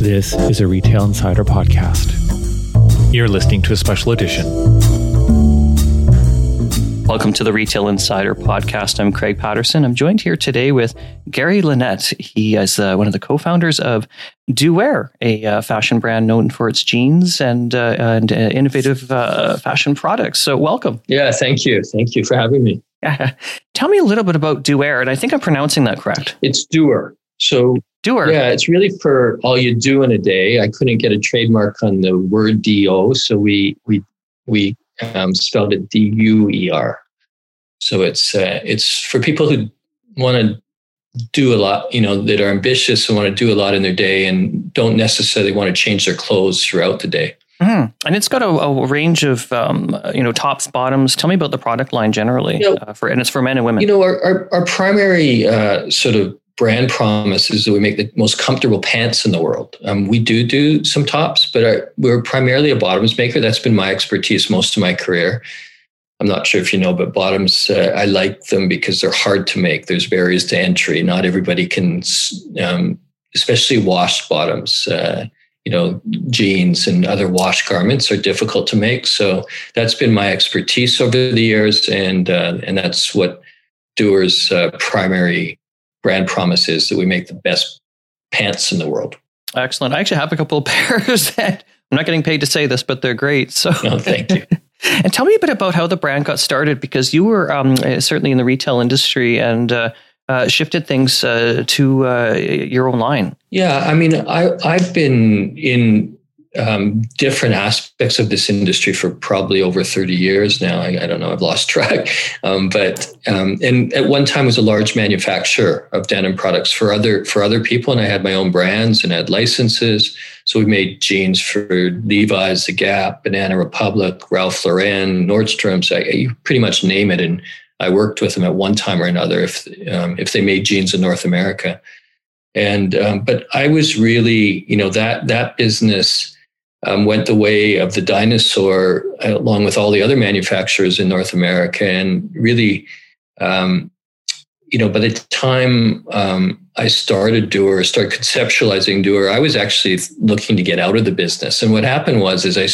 This is a Retail Insider podcast. You're listening to a special edition. Welcome to the Retail Insider podcast. I'm Craig Patterson. I'm joined here today with Gary Lenett. He is uh, one of the co-founders of Duwear, a uh, fashion brand known for its jeans and uh, and uh, innovative uh, fashion products. So, welcome. Yeah, thank you. Thank you for having me. Yeah. Tell me a little bit about Duwear, and I think I'm pronouncing that correct. It's Doer. So Doer. Yeah, it's really for all you do in a day. I couldn't get a trademark on the word do, so we we we um, spelled it D U E R. So it's uh, it's for people who want to do a lot, you know, that are ambitious and want to do a lot in their day and don't necessarily want to change their clothes throughout the day. Mm. And it's got a, a range of, um, you know, tops, bottoms. Tell me about the product line generally, you know, uh, for and it's for men and women. You know, our our, our primary uh, sort of brand promise is that we make the most comfortable pants in the world. Um, we do do some tops, but our, we're primarily a bottoms maker. That's been my expertise most of my career. I'm not sure if you know, but bottoms, uh, I like them because they're hard to make. There's barriers to entry. Not everybody can, um, especially washed bottoms. Uh, you know, jeans and other wash garments are difficult to make. So that's been my expertise over the years, and uh, and that's what Doer's uh, primary brand promise is that we make the best pants in the world. Excellent. I actually have a couple of pairs that I'm not getting paid to say this, but they're great. So no, thank you. and tell me a bit about how the brand got started because you were um, uh, certainly in the retail industry and uh, uh, shifted things uh, to uh, your own line. Yeah, I mean, I I've been in um, different aspects of this industry for probably over 30 years now. I, I don't know, I've lost track. Um, but um, and at one time was a large manufacturer of denim products for other for other people, and I had my own brands and had licenses. So we made jeans for Levi's, The Gap, Banana Republic, Ralph Lauren, Nordstrom's. I, you pretty much name it, and I worked with them at one time or another if um, if they made jeans in North America. And um, but I was really, you know, that that business um, went the way of the dinosaur, along with all the other manufacturers in North America. And really, um, you know, by the time um, I started Doer, start conceptualizing Doer, I was actually looking to get out of the business. And what happened was, is I,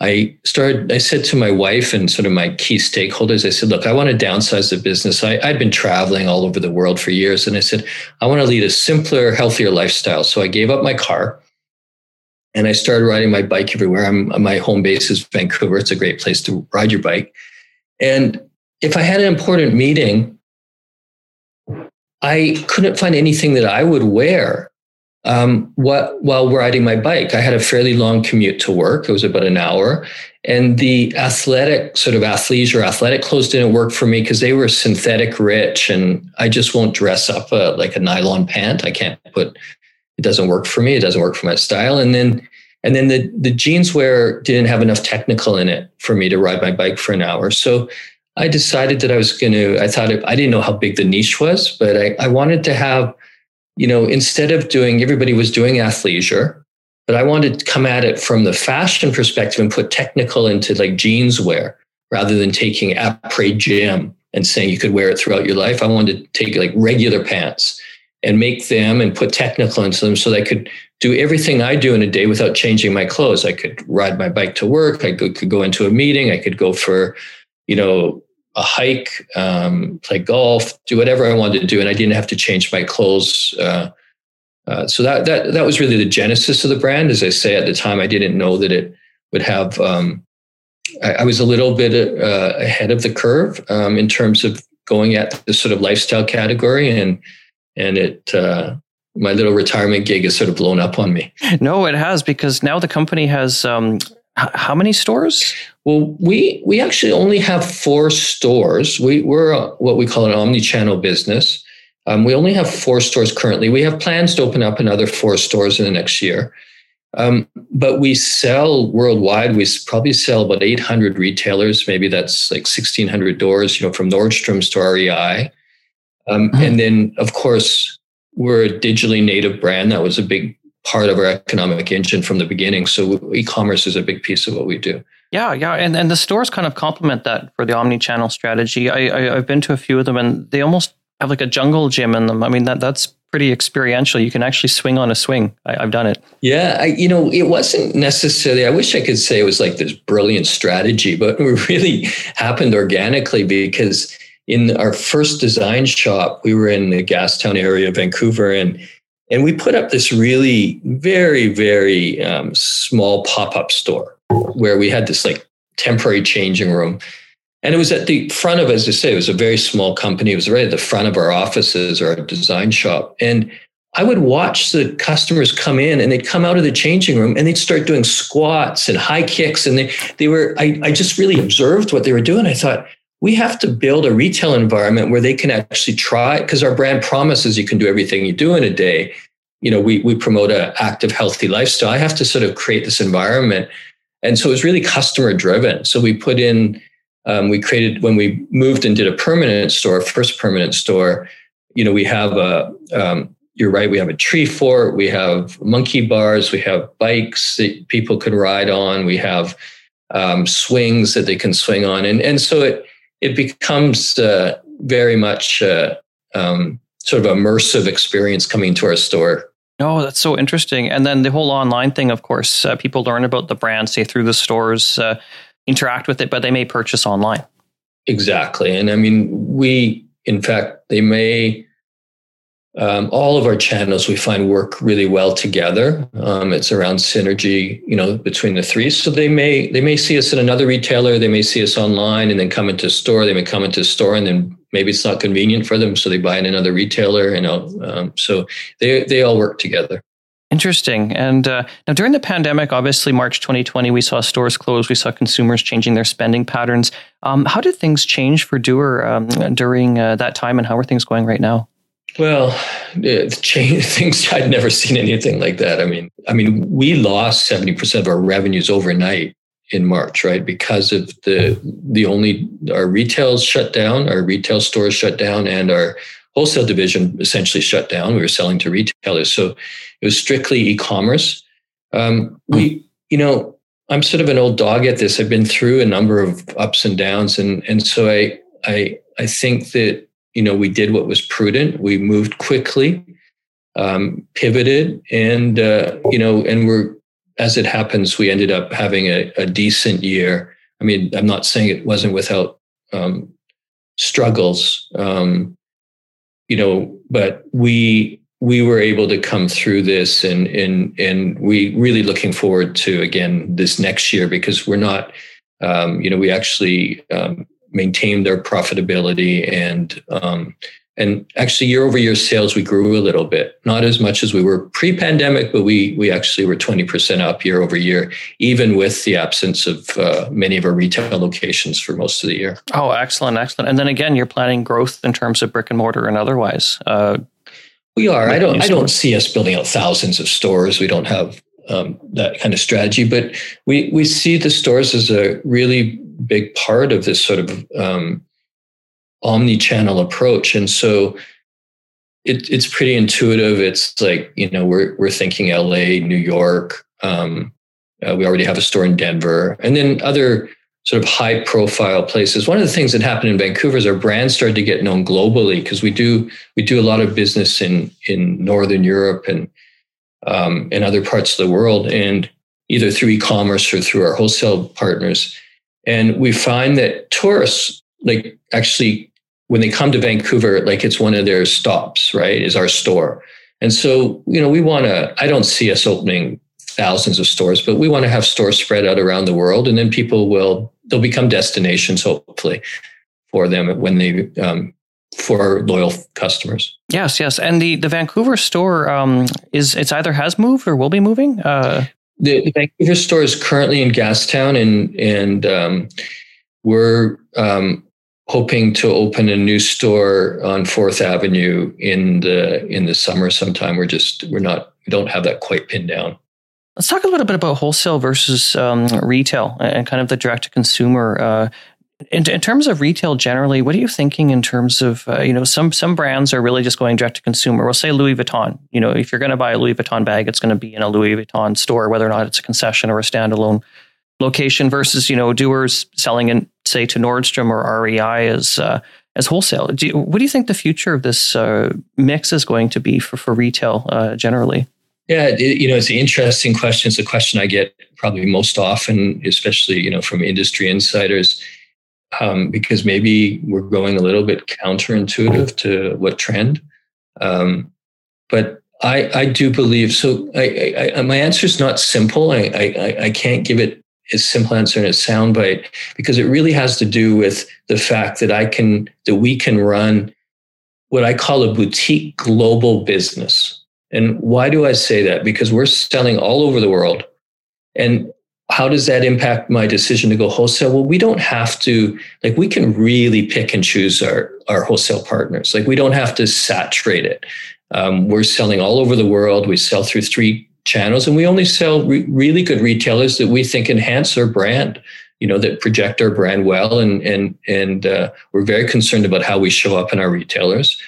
I started, I said to my wife and sort of my key stakeholders, I said, look, I want to downsize the business. I, I'd been traveling all over the world for years. And I said, I want to lead a simpler, healthier lifestyle. So I gave up my car and I started riding my bike everywhere. I'm, my home base is Vancouver. It's a great place to ride your bike. And if I had an important meeting, I couldn't find anything that I would wear um, what, while riding my bike. I had a fairly long commute to work. It was about an hour. And the athletic, sort of athleisure, athletic clothes didn't work for me because they were synthetic rich. And I just won't dress up a, like a nylon pant. I can't put it doesn't work for me. It doesn't work for my style. And then and then the the jeans wear didn't have enough technical in it for me to ride my bike for an hour. So I decided that I was going to. I thought it, I didn't know how big the niche was, but I, I wanted to have, you know, instead of doing everybody was doing athleisure, but I wanted to come at it from the fashion perspective and put technical into like jeans wear rather than taking après gym and saying you could wear it throughout your life. I wanted to take like regular pants and make them and put technical into them so that I could do everything I do in a day without changing my clothes. I could ride my bike to work. I could, go into a meeting. I could go for, you know, a hike, um, play golf, do whatever I wanted to do, and I didn't have to change my clothes. Uh, uh, so that that that was really the genesis of the brand. As I say, at the time, I didn't know that it would have. Um, I, I, was a little bit uh, ahead of the curve um, in terms of going at this sort of lifestyle category and and it uh, my little retirement gig has sort of blown up on me. No, it has because now the company has um, how many stores? Well, we we actually only have four stores. We we're a, what we call an omni-channel business. Um, we only have four stores currently. We have plans to open up another four stores in the next year. Um, but we sell worldwide. We probably sell about 800 retailers. Maybe that's like 1,600 doors. You know, from Nordstrom's to REI. Um, mm-hmm. And then, of course, we're a digitally native brand. That was a big part of our economic engine from the beginning. So e-commerce is a big piece of what we do. Yeah, yeah, and and the stores kind of complement that for the omni-channel strategy. I, I have been to a few of them, and they almost have like a jungle gym in them. I mean that that's pretty experiential. You can actually swing on a swing. I, have done it. Yeah, I, you know, it wasn't necessarily. I wish I could say it was like this brilliant strategy, but it really happened organically because in our first design shop, we were in the Gastown area of Vancouver, and and we put up this really very very um, small pop up store where we had this like temporary changing room and it was at the front of, as I say, it was a very small company. It was right at the front of our offices or our design shop. And I would watch the customers come in and they'd come out of the changing room and they'd start doing squats and high kicks. And they, they were, I, I just really observed what they were doing. I thought, we have to build a retail environment where they can actually try, because our brand promises you can do everything you do in a day. You know, we, we promote an active, healthy lifestyle. I have to sort of create this environment. And so it was really customer driven. So we put in, um, we created when we moved and did a permanent store, first permanent store. You know, we have a. Um, you're right. We have a tree fort. We have monkey bars. We have bikes that people can ride on. We have um, swings that they can swing on, and and so it it becomes uh, very much uh, um, sort of immersive experience coming to our store. Oh, that's so interesting. And then the whole online thing, of course, uh, people learn about the brand, say through the stores. Uh, interact with it, but they may purchase online. Exactly. And I mean, we, in fact, they may, um, all of our channels we find work really well together. Um, it's around synergy, you know, between the three. So they may they may see us in another retailer, they may see us online, and then come into a store. They may come into a store, and then maybe it's not convenient for them, so they buy in another retailer. You know, um, so they they all work together. Interesting. And uh, now, during the pandemic, obviously March 2020, we saw stores close. We saw consumers changing their spending patterns. Um, how did things change for Doer um, during uh, that time, and how are things going right now? Well, the change things. I'd never seen anything like that. I mean, I mean, we lost seventy percent of our revenues overnight in March, right? Because of the the only our retail shut down, our retail stores shut down, and our wholesale division essentially shut down. We were selling to retailers, so it was strictly e-commerce. Um, we, you know, I'm sort of an old dog at this. I've been through a number of ups and downs, and and so I I I think that you know we did what was prudent. We moved quickly, um, pivoted, and uh, you know, and we're as it happens, we ended up having a, a decent year. I mean, I'm not saying it wasn't without um, struggles, um, you know, but we we were able to come through this and and and we really looking forward to again this next year because we're not um, you know we actually um, maintained their profitability and um, and actually year over year sales we grew a little bit not as much as we were pre-pandemic but we we actually were 20% up year over year even with the absence of uh, many of our retail locations for most of the year oh excellent excellent and then again you're planning growth in terms of brick and mortar and otherwise uh, we are. I don't. I don't see us building out thousands of stores. We don't have um, that kind of strategy, but we we see the stores as a really big part of this sort of um, omni-channel approach, and so it, it's pretty intuitive. It's like you know we're we're thinking L.A., New York. Um, uh, we already have a store in Denver, and then other sort of high profile places. One of the things that happened in Vancouver is our brand started to get known globally because we do we do a lot of business in in Northern Europe and um, in other parts of the world, and either through e-commerce or through our wholesale partners. And we find that tourists like actually when they come to Vancouver, like it's one of their stops, right? Is our store. And so, you know, we want to, I don't see us opening thousands of stores, but we want to have stores spread out around the world. And then people will they'll become destinations hopefully for them when they um, for loyal customers. Yes, yes, and the the Vancouver store um, is it's either has moved or will be moving. Uh, the, the, Vancouver store is currently in Gastown, and and um, we're um, hoping to open a new store on Fourth Avenue in the in the summer sometime. We're just we're not we don't have that quite pinned down. Let's talk a little bit about wholesale versus um, retail and kind of the direct to consumer. Uh, in, in, terms of retail generally, what are you thinking in terms of uh, you know some some brands are really just going direct to consumer. We'll say Louis Vuitton. You know, if you're going to buy a Louis Vuitton bag, it's going to be in a Louis Vuitton store, whether or not it's a concession or a standalone location. Versus you know doers selling in say to Nordstrom or REI as uh, as wholesale. Do you, what do you think the future of this uh, mix is going to be for for retail uh, generally? Yeah, it, you know, it's an interesting question. It's a question I get probably most often, especially you know from industry insiders, um, because maybe we're going a little bit counterintuitive to what trend. Um, but I, I do believe so. I, I, my answer is not simple. I, I, I can't give it a simple answer in a soundbite because it really has to do with the fact that I can that we can run what I call a boutique global business. And why do I say that? Because we're selling all over the world. And how does that impact my decision to go wholesale? Well, we don't have to, like, we can really pick and choose our, our wholesale partners. Like, we don't have to saturate it. Um, we're selling all over the world. We sell through three channels, and we only sell re- really good retailers that we think enhance our brand. You know that project our brand well, and and and uh, we're very concerned about how we show up in our retailers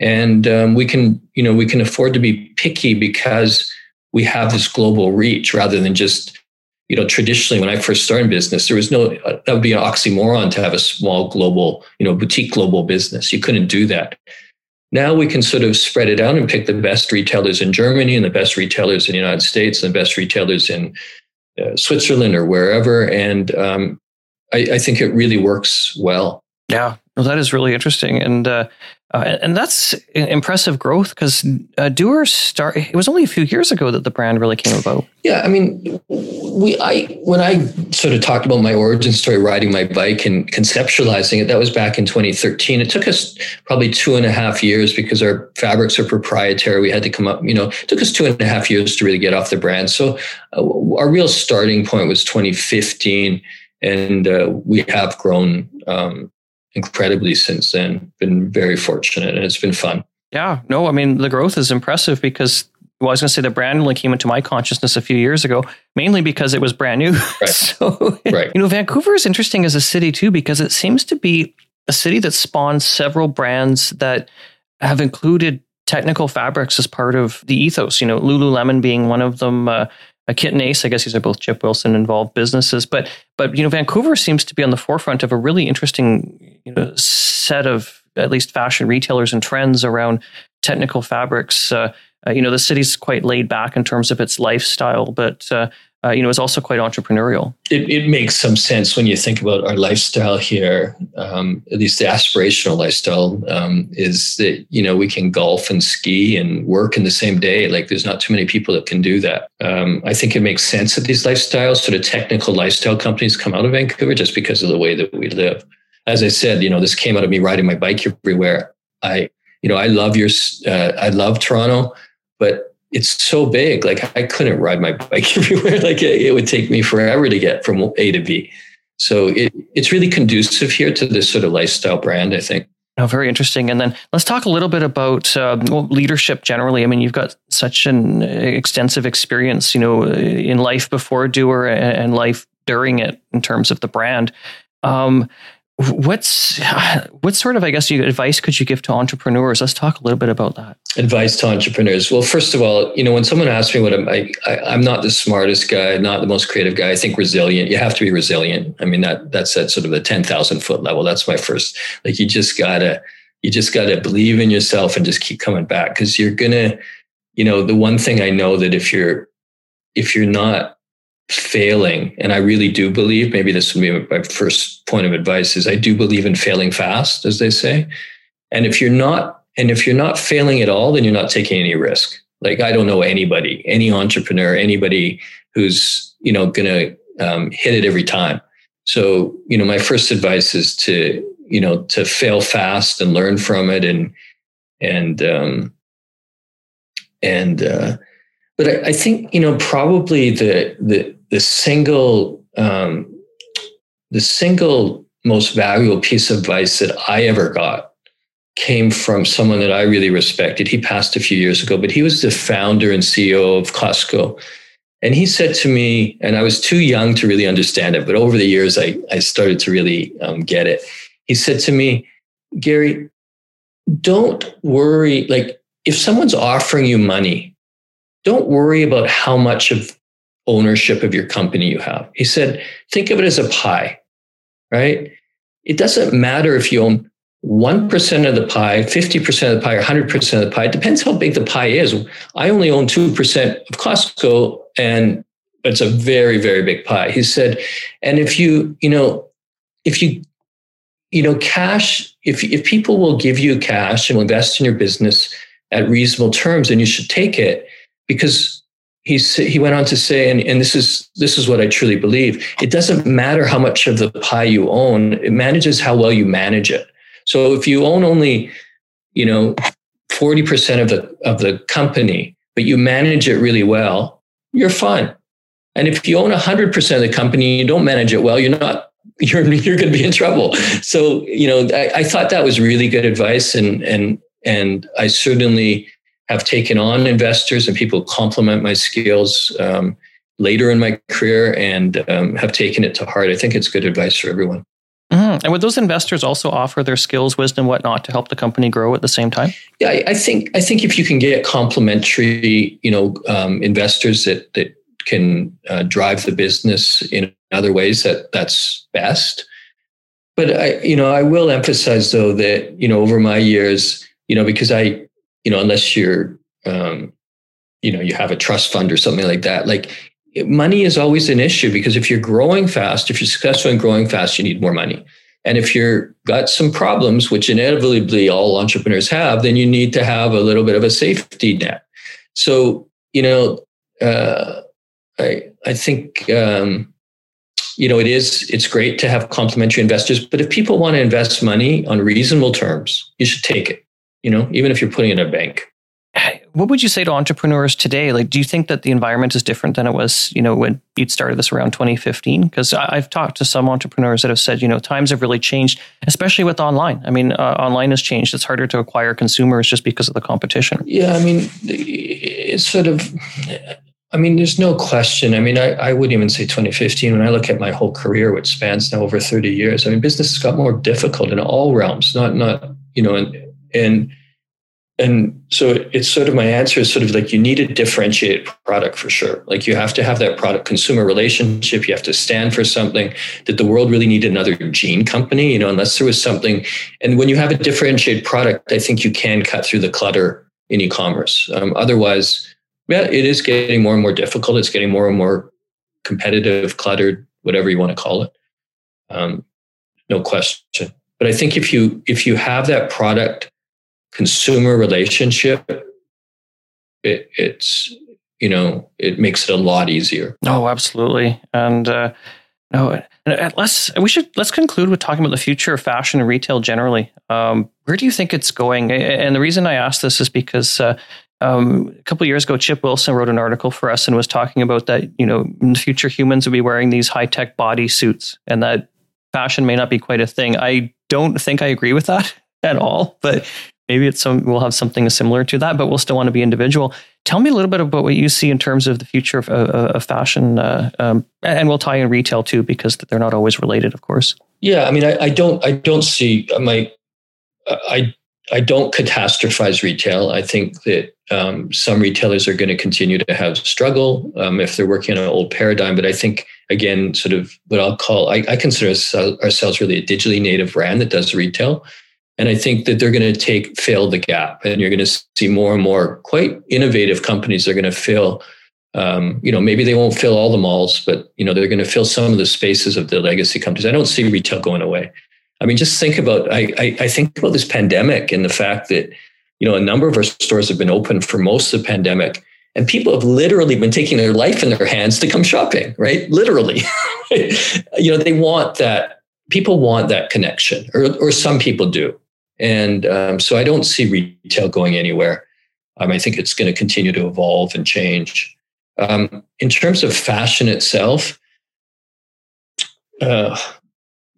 and um, we can you know we can afford to be picky because we have this global reach rather than just you know traditionally when i first started business there was no uh, that would be an oxymoron to have a small global you know boutique global business. You couldn't do that. Now we can sort of spread it out and pick the best retailers in germany and the best retailers in the united states and the best retailers in uh, switzerland or wherever. And um, I, I think it really works well. Yeah. Well, that is really interesting, and uh, uh, and that's impressive growth because uh, Doer start. It was only a few years ago that the brand really came about. Yeah, I mean, we I when I sort of talked about my origin story, riding my bike and conceptualizing it, that was back in 2013. It took us probably two and a half years because our fabrics are proprietary. We had to come up, you know, it took us two and a half years to really get off the brand. So uh, our real starting point was 2015 and uh, we have grown um, incredibly since then. Been very fortunate and it's been fun. Yeah, no, I mean, the growth is impressive because well, I was going to say the brand only came into my consciousness a few years ago, mainly because it was brand new. Right. so, right. you know, Vancouver is interesting as a city too, because it seems to be a city that spawns several brands that have included technical fabrics as part of the ethos. You know, Lululemon being one of them. Uh, Kit Ace, I guess these are both Chip Wilson involved businesses, but but you know Vancouver seems to be on the forefront of a really interesting you know set of at least fashion retailers and trends around technical fabrics. Uh, uh, you know the city's quite laid back in terms of its lifestyle, but uh, you know, is also quite entrepreneurial. It, it, makes some sense when you think about our lifestyle here. Um, at least the aspirational lifestyle um, is that you know we can golf and ski and work in the same day. Like there's not too many people that can do that. Um, I think it makes sense that these lifestyles, sort of technical lifestyle companies, come out of Vancouver just because of the way that we live. As I said, you know, this came out of me riding my bike everywhere. I, you know, I love your, uh, I love Toronto, but it's so big. Like I couldn't ride my bike everywhere. Like it, it, would take me forever to get from A to B. So it, it's really conducive here to this sort of lifestyle brand, I think. Oh, very interesting. And then let's talk a little bit about uh, well, leadership generally. I mean, you've got such an extensive experience, you know, in life before Doer and life during it in terms of the brand. Um, What's what sort of I guess advice could you give to entrepreneurs? Let's talk a little bit about that. Advice to entrepreneurs. Well, first of all, you know, when someone asks me what I'm, I, I, am not the smartest guy, not the most creative guy. I think resilient. You have to be resilient. I mean, that that's at sort of the ten thousand foot level. That's my first. Like, you just gotta, you just gotta believe in yourself and just keep coming back because you're gonna, you know, the one thing I know that if you're, if you're not failing and i really do believe maybe this would be my first point of advice is i do believe in failing fast as they say. And if you're not and if you're not failing at all then you're not taking any risk. Like i don't know anybody any entrepreneur anybody who's you know gonna um, hit it every time. So you know my first advice is to you know to fail fast and learn from it and and um and uh but I, I think you know probably the the the single um, the single most valuable piece of advice that I ever got came from someone that I really respected. He passed a few years ago, but he was the founder and CEO of Costco. And he said to me, and I was too young to really understand it, but over the years, I, I started to really um, get it. He said to me, Gary, don't worry. Like, if someone's offering you money, don't worry about how much of ownership of your company you have. He said, think of it as a pie, right? It doesn't matter if you own 1% of the pie, 50% of the pie, or 100% of the pie. It depends how big the pie is. I only own 2% of Costco, and it's a very, very big pie. He said, and if you, you know, if you, you know, cash, if, if people will give you cash and invest in your business at reasonable terms, then you should take it because he he went on to say, and, and this is this is what I truly believe. It doesn't matter how much of the pie you own; it manages how well you manage it. So if you own only, you know, forty percent of the of the company, but you manage it really well, you're fine. And if you own hundred percent of the company, and you don't manage it well, you're not. You're you're going to be in trouble. So you know, I, I thought that was really good advice, and and and I certainly have taken on investors and people compliment my skills um, later in my career and um, have taken it to heart. I think it's good advice for everyone. Mm-hmm. And would those investors also offer their skills, wisdom, whatnot to help the company grow at the same time? Yeah, I, I think I think if you can get complementary, you know, um, investors that that can uh, drive the business in other ways, that that's best. But I, you know, I will emphasize though that you know over my years, you know, because I you know, unless you're, um, you know, you have a trust fund or something like that. Like money is always an issue because if you're growing fast, if you're successful in growing fast, you need more money. And if you're got some problems, which inevitably all entrepreneurs have, then you need to have a little bit of a safety net. So, you know, uh, I I think um, you know it is it's great to have complementary investors, but if people want to invest money on reasonable terms, you should take it you know, even if you're putting in a bank. What would you say to entrepreneurs today? Like, do you think that the environment is different than it was, you know, when you'd started this around 2015? Because I've talked to some entrepreneurs that have said, you know, times have really changed, especially with online. I mean, uh, online has changed. It's harder to acquire consumers just because of the competition. Yeah, I mean, it's sort of. I mean, there's no question. I mean, I, I wouldn't even say 2015. When I look at my whole career, which spans now over 30 years, I mean, business has got more difficult in all realms. Not, not you know, and and and so it's sort of my answer is sort of like you need a differentiated product for sure. Like you have to have that product consumer relationship. You have to stand for something Did the world really need another jean company you know unless there was something. And when you have a differentiated product i think you can cut through the clutter in e-commerce. Um, otherwise yeah it is getting more and more difficult. It's getting more and more competitive cluttered whatever you want to call it. Um, no question. But i think if you if you have that product consumer relationship, it, it's you know it makes it a lot easier. Oh, absolutely, and. Uh, no, let's we should let's conclude with talking about the future of fashion and retail generally. Um, where do you think it's going? And the reason I ask this is because uh, um, a couple years ago, Chip Wilson wrote an article for us and was talking about that. You know, in the future, humans will be wearing these high tech body suits, and that fashion may not be quite a thing. I don't think I agree with that at all, but maybe it's some we'll have something similar to that, but we'll still want to be individual. Tell me a little bit about what you see in terms of the future of, uh, of fashion, uh, um, and we'll tie in retail too because they're not always related, of course. Yeah, I mean, I, I don't, I don't see uh, my, uh, I, I don't catastrophize retail. I think that um, some retailers are going to continue to have struggle um, if they're working on an old paradigm. But I think again, sort of what I'll call, I, I consider ourselves really a digitally native brand that does retail. And I think that they're going to take fill the gap, and you're going to see more and more quite innovative companies. They're going to fill, um, you know, maybe they won't fill all the malls, but you know, they're going to fill some of the spaces of the legacy companies. I don't see retail going away. I mean, just think about I, I, I think about this pandemic and the fact that you know a number of our stores have been open for most of the pandemic, and people have literally been taking their life in their hands to come shopping. Right, literally. you know, they want that. People want that connection, or or some people do and um, so I don't see retail going anywhere. Um, I think it's going to continue to evolve and change. Um, in terms of fashion itself, uh,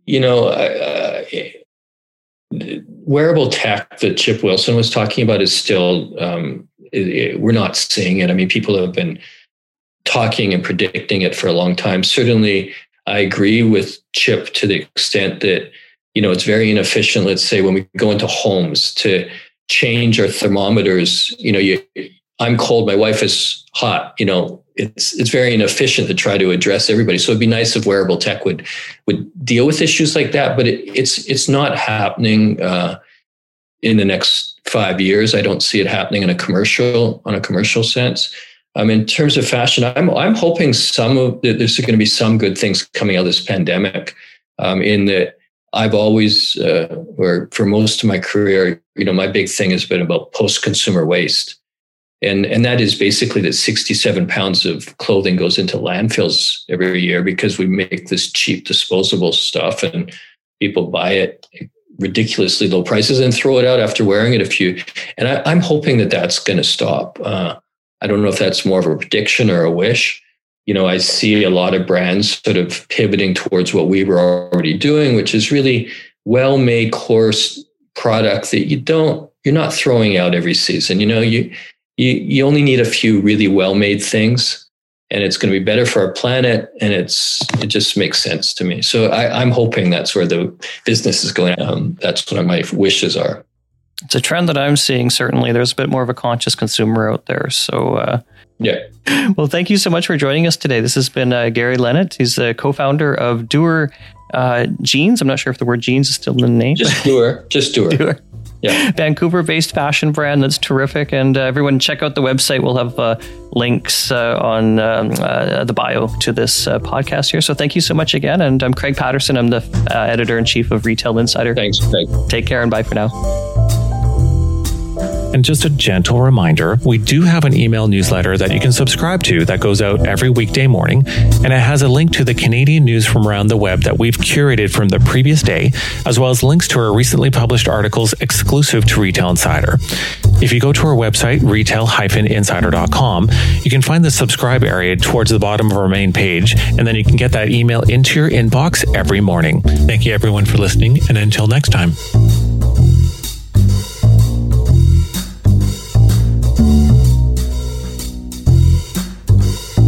you know, uh, wearable tech that Chip Wilson was talking about is still, um, it, it, we're not seeing it. I mean, people have been talking and predicting it for a long time. Certainly, I agree with Chip to the extent that you know, it's very inefficient. Let's say when we go into homes to change our thermometers, you know, you, I'm cold, my wife is hot, you know, it's it's very inefficient to try to address everybody. So it'd be nice if wearable tech would would deal with issues like that. But it, it's it's not happening uh, in the next five years. I don't see it happening in a commercial on a commercial sense. Um, in terms of fashion, I'm I'm hoping some of there's going to be some good things coming out of this pandemic. Um, in that I've always, uh, or for most of my career, you know, my big thing has been about post-consumer waste. And and that is basically that 67 pounds of clothing goes into landfills every year because we make this cheap disposable stuff and people buy it ridiculously low prices and throw it out after wearing it a few. And I, am hoping that that's going to stop. Uh, i don't know if that's more of a prediction or a wish you know i see a lot of brands sort of pivoting towards what we were already doing which is really well made course product that you don't you're not throwing out every season. You know you you, you only need a few really well made things and it's going to be better for our planet and it's it just makes sense to me. So I, am hoping that's where the business is going. Um, that's what my wishes are. It's a trend that i'm seeing certainly. There's a bit more of a conscious consumer out there. So uh, yeah well thank you so much for joining us today this has been uh, gary lenett he's the co-founder of doer uh, jeans i'm not sure if the word jeans is still in the name just doer just doer, doer yeah. Vancouver based fashion brand that's terrific. And uh, everyone, check out the website. We'll have uh, links uh, on um, uh, the bio to this uh, podcast here. So thank you so much again. And I'm Craig Patterson. I'm the uh, editor in chief of Retail Insider. Thanks, Craig. Take care and bye for now. And just a gentle reminder we do have an email newsletter that you can subscribe to that goes out every weekday morning. And it has a link to the Canadian news from around the web that we've curated from the previous day, as well as links to our recently published articles exclusive to Retail Insider. If you go to our website, retail-insider.com, you can find the subscribe area towards the bottom of our main page, and then you can get that email into your inbox every morning. Thank you everyone for listening, and until next time.